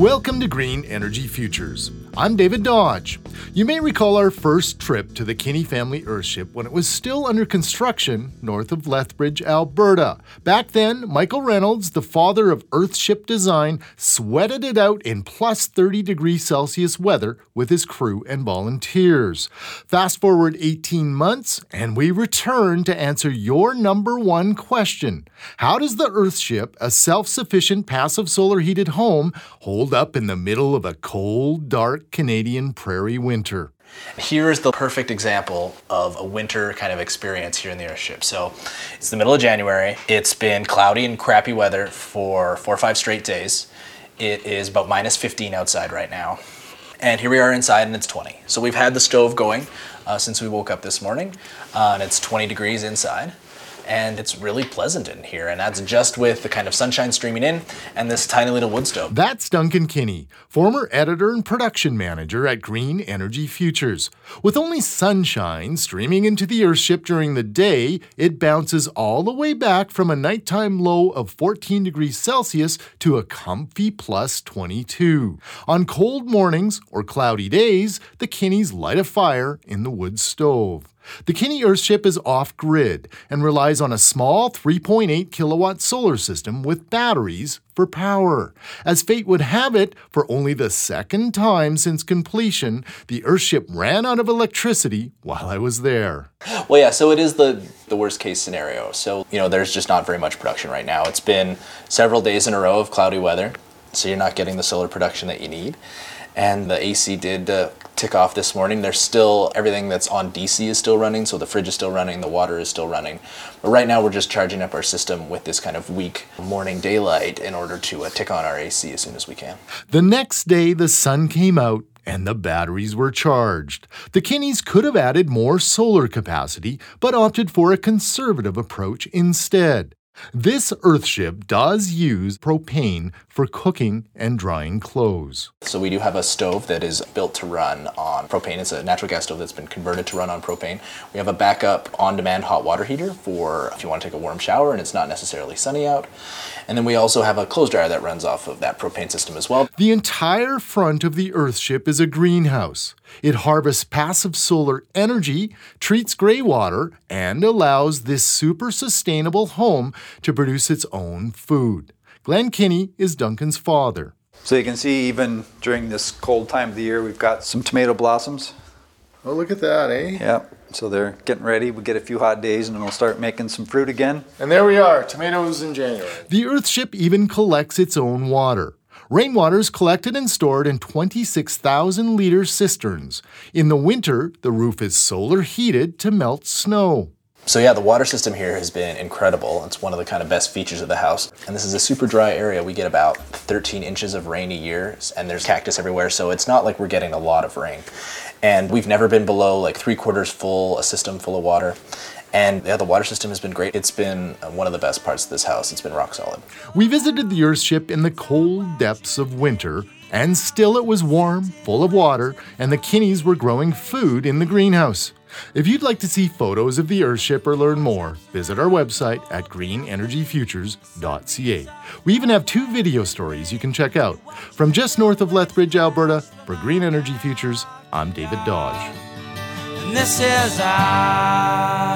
Welcome to Green Energy Futures. I'm David Dodge. You may recall our first trip to the Kinney family Earthship when it was still under construction north of Lethbridge, Alberta. Back then, Michael Reynolds, the father of Earthship design, sweated it out in plus 30 degrees Celsius weather with his crew and volunteers. Fast forward 18 months, and we return to answer your number one question How does the Earthship, a self sufficient passive solar heated home, hold up in the middle of a cold, dark, Canadian prairie winter. Here is the perfect example of a winter kind of experience here in the Earthship. So it's the middle of January. It's been cloudy and crappy weather for four or five straight days. It is about minus 15 outside right now. And here we are inside and it's 20. So we've had the stove going uh, since we woke up this morning uh, and it's 20 degrees inside and it's really pleasant in here. And that's just with the kind of sunshine streaming in and this tiny little wood stove. That's Duncan Kinney, former editor and production manager at Green Energy Futures. With only sunshine streaming into the Earthship during the day, it bounces all the way back from a nighttime low of 14 degrees Celsius to a comfy plus 22. On cold mornings or cloudy days, the Kinneys light a fire in the wood stove. The Kinney Earthship is off grid and relies on a small 3.8 kilowatt solar system with batteries for power. As fate would have it, for only the second time since completion, the Earthship ran out of electricity while I was there. Well, yeah, so it is the, the worst case scenario. So, you know, there's just not very much production right now. It's been several days in a row of cloudy weather, so you're not getting the solar production that you need and the AC did uh, tick off this morning. There's still everything that's on DC is still running, so the fridge is still running, the water is still running. But right now we're just charging up our system with this kind of weak morning daylight in order to uh, tick on our AC as soon as we can. The next day the sun came out and the batteries were charged. The Kinneys could have added more solar capacity, but opted for a conservative approach instead. This Earthship does use propane for cooking and drying clothes. So we do have a stove that is built to run on propane. It's a natural gas stove that's been converted to run on propane. We have a backup on-demand hot water heater for if you want to take a warm shower and it's not necessarily sunny out. And then we also have a clothes dryer that runs off of that propane system as well. The entire front of the Earthship is a greenhouse. It harvests passive solar energy, treats gray water, and allows this super sustainable home to produce its own food. Glenn Kinney is Duncan's father. So you can see even during this cold time of the year, we've got some tomato blossoms. Oh, look at that, eh? Yeah. So they're getting ready. We get a few hot days and then we'll start making some fruit again. And there we are, tomatoes in January. The Earthship even collects its own water. Rainwater is collected and stored in 26,000 liter cisterns. In the winter, the roof is solar heated to melt snow. So yeah, the water system here has been incredible. It's one of the kind of best features of the house. And this is a super dry area. We get about 13 inches of rain a year and there's cactus everywhere. So it's not like we're getting a lot of rain. And we've never been below like three quarters full, a system full of water. And yeah, the water system has been great. It's been uh, one of the best parts of this house. It's been rock solid. We visited the Earthship in the cold depths of winter, and still it was warm, full of water, and the Kinneys were growing food in the greenhouse. If you'd like to see photos of the Earthship or learn more, visit our website at greenenergyfutures.ca. We even have two video stories you can check out. From just north of Lethbridge, Alberta, for Green Energy Futures, I'm David Dodge. And this is our